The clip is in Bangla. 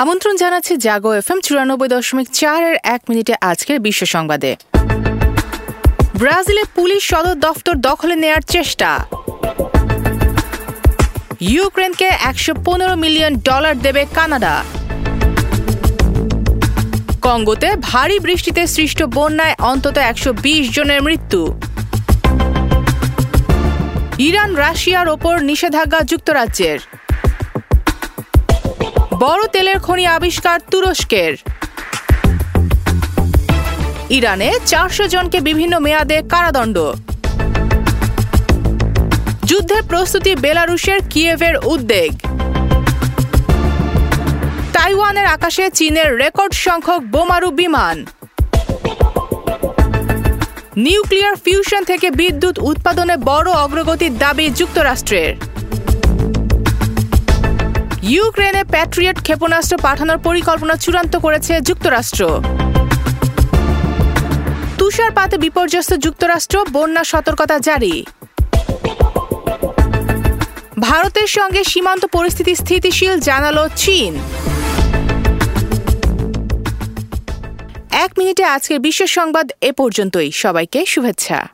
আমন্ত্রণ জানাচ্ছে জাগো এফ এম চুরানব্বই দশমিক চারের এক মিনিটে আজকের বিশ্ব সংবাদে। ব্রাজিলে পুলিশ সদর দফতর দখলে নেয়ার চেষ্টা। ইউক্রেনকে একশো পনেরো মিলিয়ন ডলার দেবে কানাডা। কঙ্গোতে ভারী বৃষ্টিতে সৃষ্ট বন্যায় অন্তত একশো বিশ জনের মৃত্যু। ইরান রাশিয়ার ওপর নিষেধাজ্ঞা যুক্তরাজ্যের। বড় তেলের খনি আবিষ্কার তুরস্কের। ইরানে চারশো জনকে বিভিন্ন মেয়াদে কারাদণ্ড। যুদ্ধের প্রস্তুতি বেলারুশের কিয়েভের উদ্বেগ। তাইওয়ানের আকাশে চীনের রেকর্ড সংখ্যক বোমারু বিমান। নিউক্লিয়ার ফিউশন থেকে বিদ্যুৎ উৎপাদনে বড় অগ্রগতির দাবি যুক্তরাষ্ট্রের। ইউক্রেনে প্যাট্রিয়ট ক্ষেপণাস্ত্র পাঠানোর পরিকল্পনা চূড়ান্ত করেছে যুক্তরাষ্ট্র। তুষারপাতে বিপর্যস্ত যুক্তরাষ্ট্র, বন্যা সতর্কতা জারি। ভারতের সঙ্গে সীমান্ত পরিস্থিতি স্থিতিশীল, জানালো চীন। এক মিনিটে আজকের বিশ্ব সংবাদ এ পর্যন্তই। সবাইকে শুভেচ্ছা।